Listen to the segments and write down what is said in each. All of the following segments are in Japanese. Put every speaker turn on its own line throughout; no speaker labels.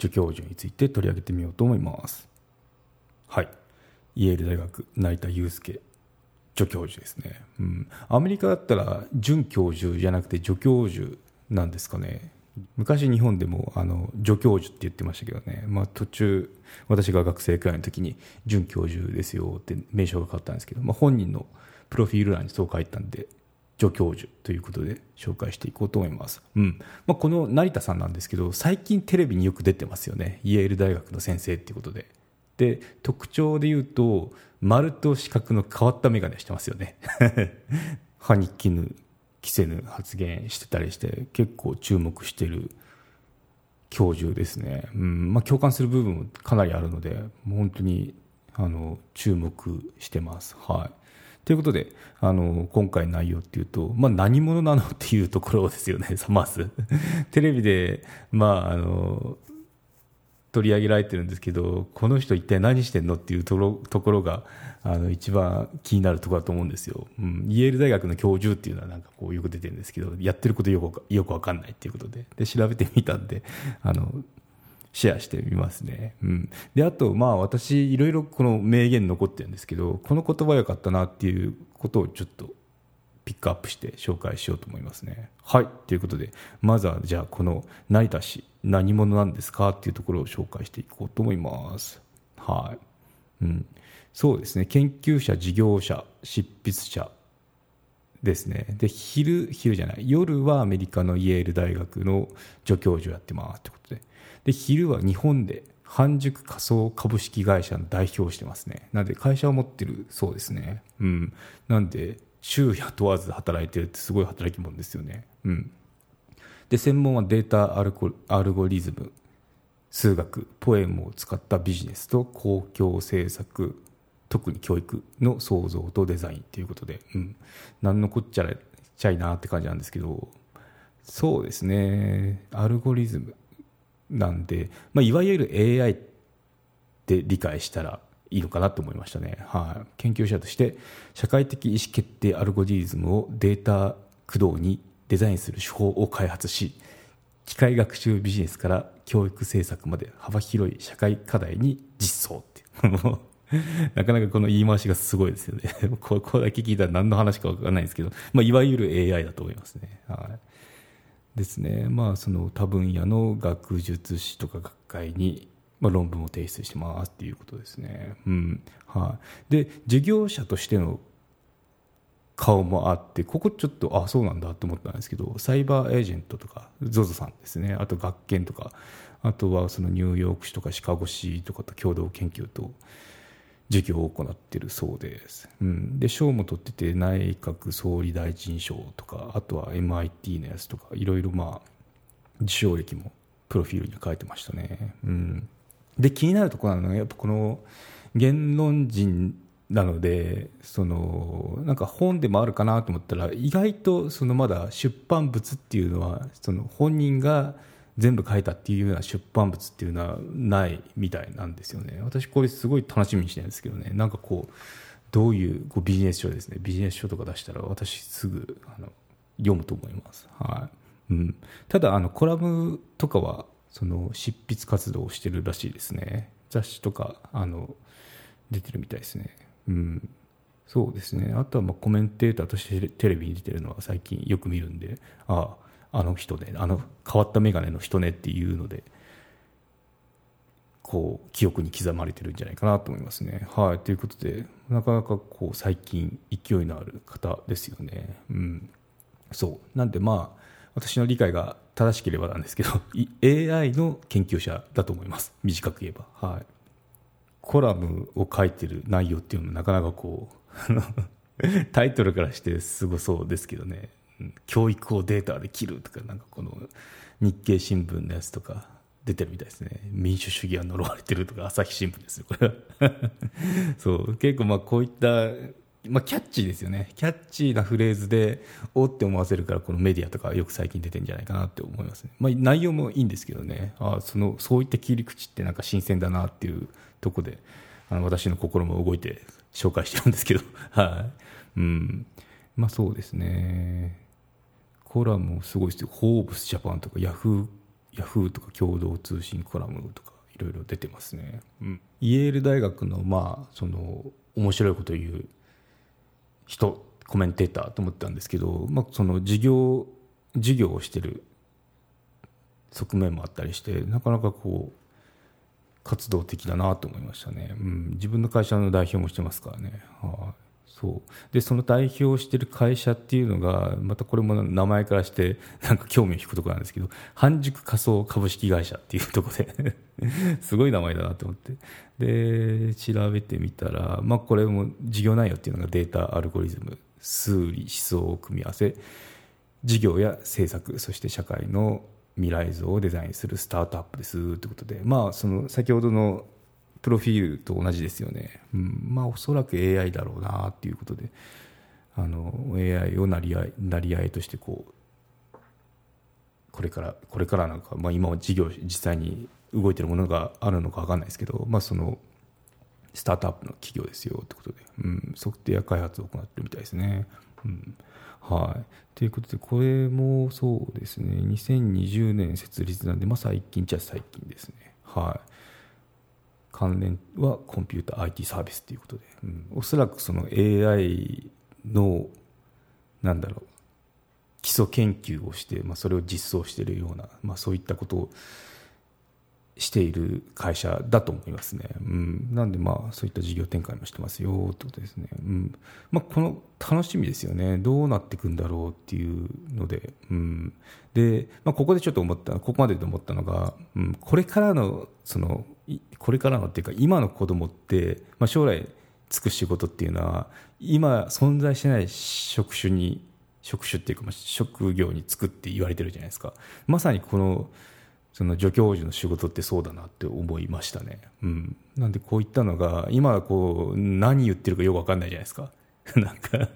助教授について取り上げてみようと思います。はい。イェール大学成田悠介助教授ですね、うん、アメリカだったら准教授じゃなくて助教授なんですかね。昔日本でもあの助教授って言ってましたけどね、まあ、途中私が学生くらいの時に准教授ですよって名称が変わったんですけど、まあ、本人のプロフィール欄にそう書いたんで助教授ということで紹介していこうと思います、うん。まあ、この成田さんなんですけど最近テレビによく出てますよね。イェール大学の先生っていうことで。で特徴で言うと丸と四角の変わった眼鏡してますよね。歯に絹着せぬ発言してたりして結構注目してる教授ですね、うん。まあ、共感する部分もかなりあるので本当にあの注目してます。はい。ということで、あの、今回の内容っていうと、まあ、何者なのっていうところですよね、さ まず。テレビで、まあ、あの、取り上げられてるんですけど、この人一体何してんのっていうところが、あの、一番気になるところだと思うんですよ。うん。イェール大学の教授っていうのはなんかこうよく出てるんですけど、やってることよく、よくわかんないっていうことで。で、調べてみたんで、あの、シェアしてみますね。うん。で、あと、まあ私、いろいろこの名言残ってるんですけど、この言葉良かったなっていうことをちょっとピックアップして紹介しようと思いますね。はい。ということで、まずはじゃあこの成田氏、何者なんですかっていうところを紹介していこうと思います。はい。うん。そうですね。研究者、事業者、執筆者ですね。で、昼、昼じゃない。夜はアメリカのイェール大学の助教授やってますってことで。で、昼は日本で半熟仮想株式会社の代表をしてますね。なんで会社を持ってるそうですね。うん。なんで、週夜問わず働いてるってすごい働き者ですよね。うん。で、専門はデータアルゴアルゴリズム、数学、ポエムを使ったビジネスと公共政策、特に教育の創造とデザインということで、うん。何のこっちゃらちゃいなって感じなんですけど、そうですね。アルゴリズム。なんで、まあ、いわゆる AI って理解したらいいのかなと思いましたね。はい、研究者として社会的意思決定アルゴリズムをデータ駆動にデザインする手法を開発し機械学習ビジネスから教育政策まで幅広い社会課題に実装って なかなかこの言い回しがすごいですよね ここだけ聞いたら何の話か分からないんですけど、まあ、いわゆる AI だと思いますね。はいですね、まあ、その多分野の学術誌とか学会に、まあ、論文を提出してますっていうことですね。うん。はい、で事業者としての顔もあってここちょっとあそうなんだと思ったんですけどサイバーエージェントとか ZOZO さんですね。あと学研とかあとはそのニューヨーク市とかシカゴ市とかと共同研究と授業を行っているそうです。うん、で賞も取ってて内閣総理大臣賞とかあとは MIT のやつとかいろいろまあ受賞歴もプロフィールに書いてましたね。うん、で気になるところなのはやっぱこの言論人なのでそのなんか本でもあるかなと思ったら意外とそのまだ出版物っていうのはその本人が全部書いたっていうような出版物っていうのはないみたいなんですよね。私これすごい楽しみにしてるんですけどね。なんかこうどういうこうビジネス書ですね。ビジネス書とか出したら私すぐあの読むと思います、はい。うん、ただあのコラムとかはその執筆活動をしてるらしいですね。雑誌とかあの出てるみたいですね。うん。そうですね。あとはまあコメンテーターとしてテレビに出てるのは最近よく見るんであああの人ねあの変わった眼鏡の人ねっていうのでこう記憶に刻まれてるんじゃないかなと思いますね。はいということでなかなかこう最近勢いのある方ですよね。うん、そうなんでまあ私の理解が正しければなんですけど AI の研究者だと思います短く言えば。はいコラムを書いてる内容っていうのもなかなかこうタイトルからしてすごそうですけどね教育をデータで切るとかなんかこの日経新聞のやつとか出てるみたいですね。民主主義は呪われてるとか朝日新聞ですよこれは。そう。結構まあこういったまあ、キャッチーですよね、キャッチーなフレーズで、おって思わせるから、このメディアとかよく最近出てるんじゃないかなって思いますね、まあ、内容もいいんですけどね、あそのそういった切り口ってなんか新鮮だなっていうとこで、あの私の心も動いて紹介してるんですけど、はい、うん、まあそうですね、コラムもすごいですよ、ホーブスジャパンとか、ヤフー、ヤフーとか共同通信コラムとか、いろいろ出てますね。うん、イェール大学の、まあ、その、面白いことを言う人コメンテーターと思ったんですけど、まあ、その授業授業をしてる側面もあったりしてなかなかこう活動的だなと思いましたね、うん、自分の会社の代表もしてますからね、はあ、そう。でその代表してる会社っていうのがまたこれも名前からしてなんか興味を引くところなんですけど半熟仮想株式会社っていうとこで すごい名前だなと思って。で調べてみたら、まあ、これも事業内容っていうのがデータアルゴリズム数理思想を組み合わせ事業や政策そして社会の未来像をデザインするスタートアップですということで、まあ、その先ほどのプロフィールと同じですよね、うん、まあおそらく AI だろうなっていうことであの AI をなり合いなり合いとしてこうこれからこれからなんか、まあ、今は事業実際に動いてるものがあるのか分かんないですけど、まあ、そのスタートアップの企業ですよってことで、うん、測定や開発を行ってるみたいですね。うん。はい、ということで、これもそうですね、2020年設立なんで、まあ、最近じゃ最近ですね。はい。関連はコンピューター IT サービスということで、うん、おそらくその AI のなんだろう基礎研究をして、まあ、それを実装しているような、まあ、そういったことをしている会社だと思いますね。うん、なんでまあそういった事業展開もしてますよってことですね。うんまあ、この楽しみですよね。どうなっていくんだろうっていうので、うん、で、まあ、ここでちょっと思ったここまでで思ったのが、うん、これからのそのこれからのっていうか今の子供って、まあ、将来就く仕事っていうのは今存在してない職種に職種っていうか、職業に就くって言われてるじゃないですかまさにこのその助教授の仕事ってそうだなって思いましたね、うん、なんでこういったのが今こう何言ってるかよく分かんないじゃないですか。なんか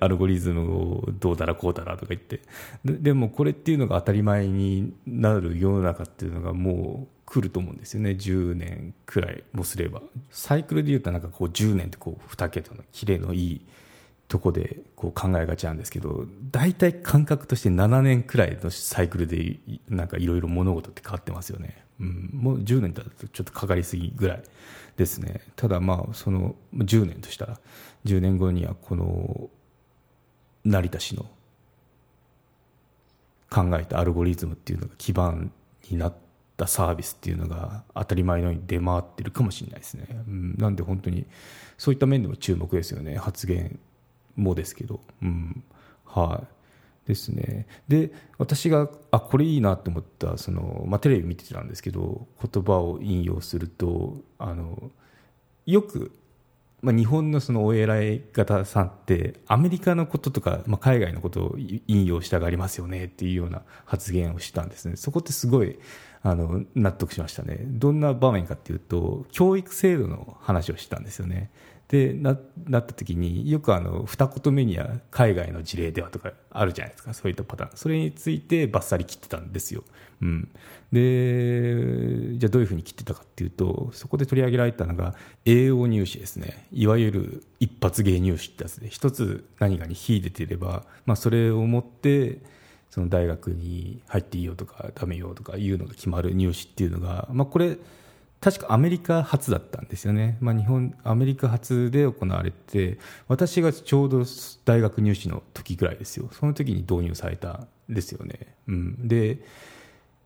アルゴリズムをどうだらこうだらとか言って。でもこれっていうのが当たり前になる世の中っていうのがもう来ると思うんですよね。10年くらいもすれば。サイクルでいうとなんかこう10年ってこう2桁のキレのいいとこでこう考えがちなんですけど大体感覚として7年くらいのサイクルでなんかいろいろ物事って変わってますよね、うん、もう10年だとちょっとかかりすぎぐらいですね。ただまあその10年としたら10年後にはこの成田氏の考えたアルゴリズムっていうのが基盤になったサービスっていうのが当たり前のように出回ってるかもしれないですね、うん、なんで本当にそういった面でも注目ですよね。発言もですけど、うん、はい。ですね。で私があこれいいなと思ったその、まあ、テレビ見てたんですけど言葉を引用するとあのよくまあ、日本のそのお偉い方さんってアメリカのこととか、まあ、海外のことを引用したがりますよねっていうような発言をしたんですね。そこってすごいあの納得しましたね。どんな場面かっていうと教育制度の話をしたんですよね。でななった時によくあの二言目には海外の事例ではとかあるじゃないですかそういったパターン。それについてばっさり切ってたんですよ、うん、でじゃあどういうふうに切ってたかっていうとそこで取り上げられたのが栄養入試ですね。いわゆる一発芸入試ってやつで一つ何かに秀でていれば、まあ、それを持ってその大学に入っていいよとかダメよとかいうのが決まる入試っていうのが、まあ、これ確かアメリカ初だったんですよね、まあ、日本アメリカ初で行われて私がちょうど大学入試の時ぐらいですよ。その時に導入されたんですよね、うん、で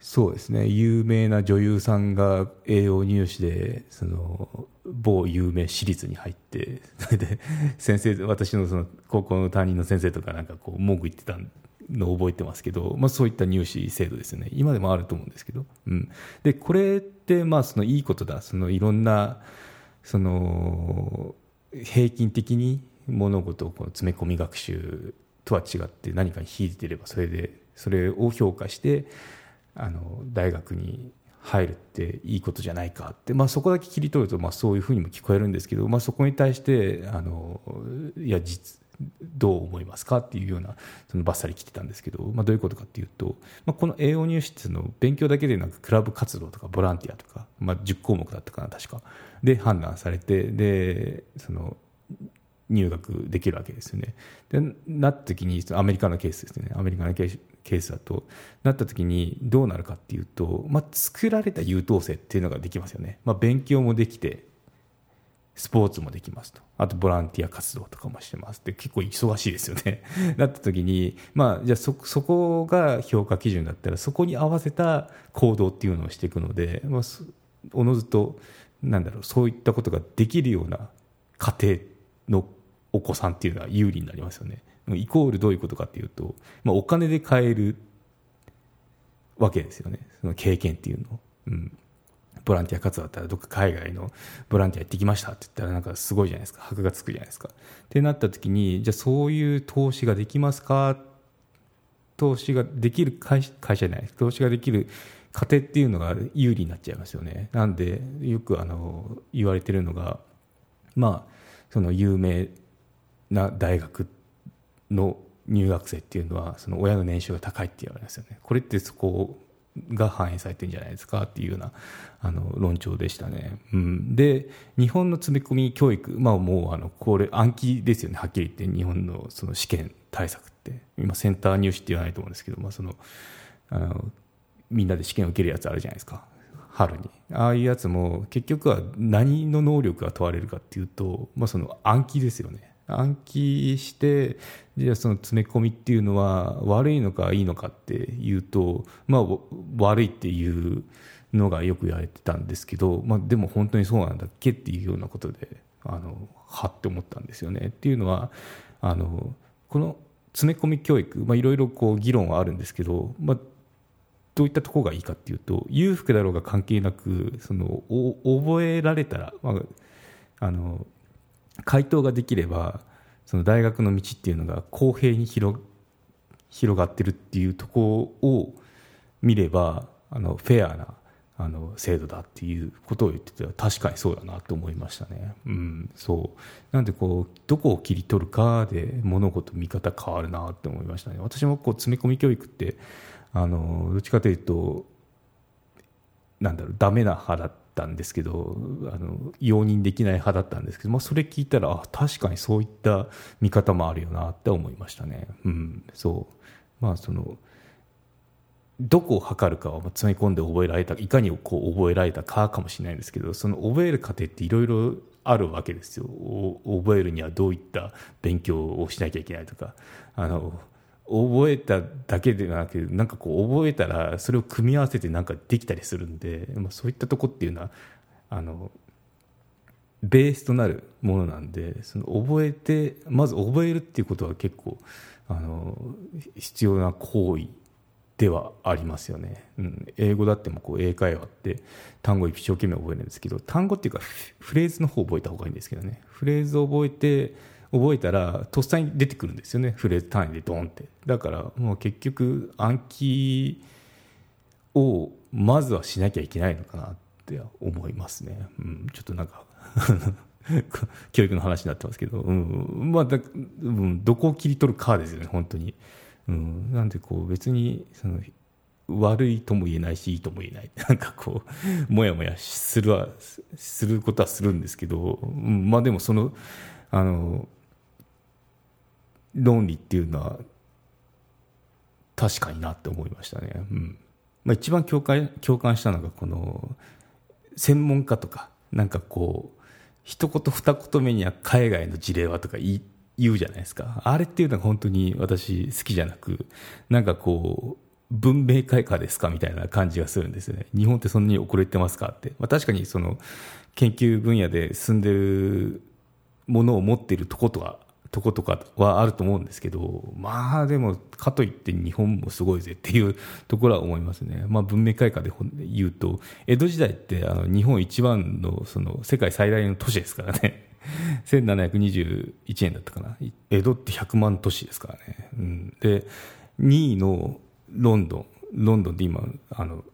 そうですね。有名な女優さんが栄養入試でその某有名私立に入ってそれで先生私のその高校の担任の先生とかなんかこう文句言ってたんのを覚えてますけど、まあ、そういった入試制度ですよね。今でもあると思うんですけど、うん、でこれってまあそのいいことだ。そのいろんなその平均的に物事をこの詰め込み学習とは違って何かに秀でていればそれでそれを評価してあの大学に入るっていいことじゃないかって、まあ、そこだけ切り取るとまあそういうふうにも聞こえるんですけど、まあ、そこに対してあのいや実どう思いますかっていうようなそのバッサリ来てたんですけど、まあ、どういうことかっていうと、まあ、この栄養入室の勉強だけでなくクラブ活動とかボランティアとか、まあ、10項目だったかな確かで判断されてでその入学できるわけですよね。でなった時にアメリカのケースですねアメリカのケースだとなった時にどうなるかっていうと、まあ、作られた優等生っていうのができますよね。まあ、勉強もできてスポーツもできますと。あとボランティア活動とかもしてますで結構忙しいですよね。なった時に、まあ、じゃあそ、そこが評価基準だったら、そこに合わせた行動っていうのをしていくので、まあ、おのずと、なんだろう、そういったことができるような家庭のお子さんっていうのは有利になりますよね。イコールどういうことかっていうと、まあ、お金で買えるわけですよね。その経験っていうのを。うんボランティア活動だったらどっか海外のボランティア行ってきましたって言ったらなんかすごいじゃないですか。箔がつくじゃないですか。ってなった時にじゃあそういう投資ができますか？投資ができる会会社じゃない。投資ができる家庭っていうのが有利になっちゃいますよね。なんでよくあの言われてるのがまあその有名な大学の入学生っていうのはその親の年収が高いって言われますよね。これってそこが反映されてるんじゃないですかっていうようなあの論調でしたね、うん、で日本の詰め込み教育、まあ、もうあのこれ暗記ですよね。はっきり言って日本のその試験対策って。今センター入試って言わないと思うんですけど、まあ、そのあのみんなで試験を受けるやつあるじゃないですか。春に。ああいうやつも結局は何の能力が問われるかっていうと、まあ、その暗記ですよね。暗記してじゃあその詰め込みっていうのは悪いのかいいのかっていうと、まあ、悪いっていうのがよく言われてたんですけど、まあ、でも本当にそうなんだっけっていうようなことであのはって思ったんですよね。っていうのはあのこの詰め込み教育、いろいろ議論はあるんですけど、まあ、どういったところがいいかっていうと裕福だろうが関係なくその覚えられたら、まあ、あの回答ができればその大学の道っていうのが公平に広広がってるっていうところを見ればあのフェアなあの制度だっていうことを言ってて確かにそうだなと思いましたね。うん、そうなんでこうどこを切り取るかで物事見方変わるなって思いましたね。私もこう詰め込み教育ってあのどっちかというとなんだろうダメな派だたんですけどあの容認できない派だったんですけど、まあ、それ聞いたらあ確かにそういった見方もあるよなって思いましたね。うん、そう。まあそのどこを測るかは詰め込んで覚えられたいかにこう覚えられたかかもしれないんですけどその覚える過程っていろいろあるわけですよ。覚えるにはどういった勉強をしなきゃいけないとか。あの覚えただけではなくなんかこう覚えたらそれを組み合わせてなんかできたりするんで、まあ、そういったとこっていうのはあのベースとなるものなんでその覚えてまず覚えるっていうことは結構あの必要な行為ではありますよね、うん、英語だってもこう英会話って単語一生懸命覚えるんですけど単語っていうかフレーズの方覚えた方がいいんですけどね。フレーズを覚えて覚えたらとっさに出てくるんですよね。フレーズ単位でドンって。だからもう結局暗記をまずはしなきゃいけないのかなって思いますね、うん、ちょっとなんか 教育の話になってますけど、うん。まあだうん、どこを切り取るかですよね本当に、うん、なんでこう別にその悪いとも言えないしいいとも言えない。なんかこうもやもやするはすることはするんですけど、うん、まあでもそのあの論理っていうのは確かになって思いましたね。うん。まあ、一番共感共感したのがこの専門家とかなんかこう一言二言目には海外の事例はとか言言うじゃないですか。あれっていうのが本当に私好きじゃなくなんかこう文明開化ですかみたいな感じがするんですよね。日本ってそんなに遅れてますかって、まあ、確かにその研究分野で進んでるものを持っているとことはとことかはあると思うんですけど、まあでも、かといって日本もすごいぜっていうところは思いますね。まあ文明開化で言うと、江戸時代ってあの日本一番のその世界最大の都市ですからね。1721年だったかな。江戸って100万都市ですからね。うん、で、2位のロンドン、ロンドンで今、あの、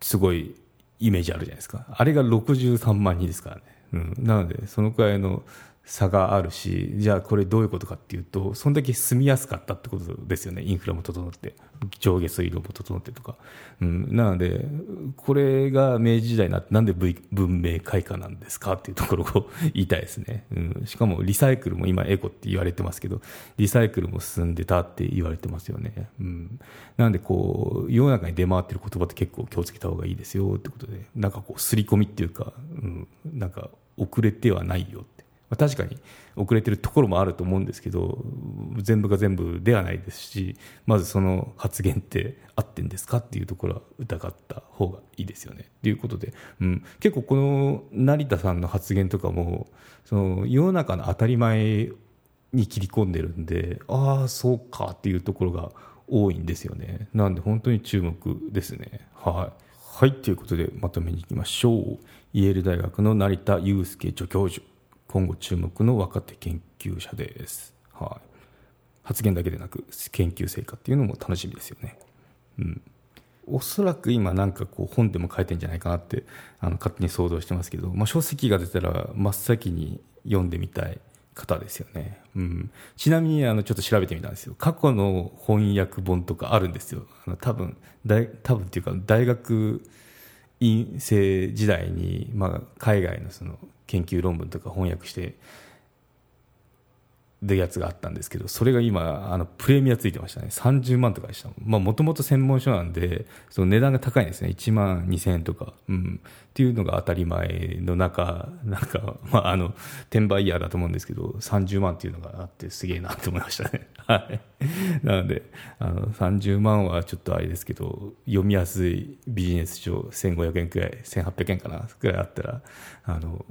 すごいイメージあるじゃないですかあれが63万人ですからね、うん、なのでそのくらいの差があるしじゃあこれどういうことかっていうとそんだけ住みやすかったってことですよね。インフラも整って上下水道も整ってとか、うん、なのでこれが明治時代になってなんで文明開化なんですかっていうところを 言いたいですね、うん、しかもリサイクルも今エコって言われてますけどリサイクルも進んでたって言われてますよね、うん、なのでこう世の中に出回ってる言葉って結構気をつけた方がいいですよってことでなんかこう刷り込みっていうか、うん、なんか遅れてはないよってまあ、確かに遅れてるところもあると思うんですけど全部が全部ではないですしまずその発言って合ってんですかっていうところは疑った方がいいですよね。ということで、うん、結構この成田さんの発言とかもその世の中の当たり前に切り込んでるんでああそうかっていうところが多いんですよね。なんで本当に注目ですね。はい。はい、ということでまとめにいきましょう。イェール大学の成田悠介助教授。今後注目の若手研究者です、はい、発言だけでなく研究成果っていうのも楽しみですよね、うん、おそらく今なんかこう本でも書いてんじゃないかなってあの勝手に想像してますけど、まあ、書籍が出たら真っ先に読んでみたい方ですよね、うん、ちなみにあのちょっと調べてみたんですよ。過去の翻訳本とかあるんですよ。あの多分大多分っていうか大学院生時代に、まあ、海外のその研究論文とか翻訳してるやつがあったんですけどそれが今あのプレミアついてましたね。30万とかでしたもともと専門書なんでその値段が高いんですね。1万2000円とか、うん、っていうのが当たり前の中なんか、まあ、あの転売ヤーだと思うんですけど30万っていうのがあってすげえなと思いましたね。はい。なのであの30万はちょっとあれですけど読みやすいビジネス書1500円くらい1800円かなくらいあったらあの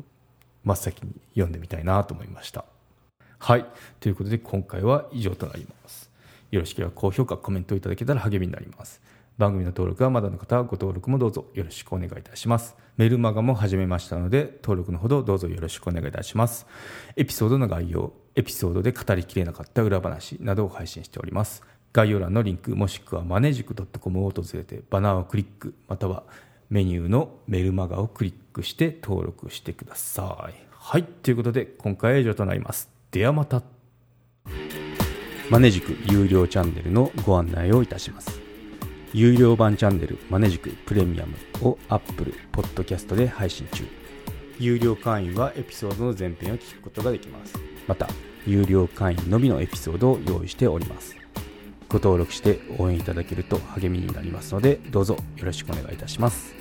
真っ先に読んでみたいなと思いました。はい。ということで今回は以上となります。よろしければ高評価コメントいただけたら励みになります。番組の登録はまだの方はご登録もどうぞよろしくお願いいたします。メルマガも始めましたので登録のほどどうぞよろしくお願いいたします。エピソードの概要エピソードで語りきれなかった裏話などを配信しております。概要欄のリンクもしくはマネジク .com を訪れてバナーをクリックまたはメニューのメルマガをクリックして登録してください。はい、ということで今回は以上となります。ではまた。マネジク有料チャンネルのご案内をいたします。有料版チャンネルマネジクプレミアムを Apple Podcast で配信中。有料会員はエピソードの前編を聞くことができます。また、有料会員のみのエピソードを用意しております。ご登録して応援いただけると励みになりますので、どうぞよろしくお願いいたします。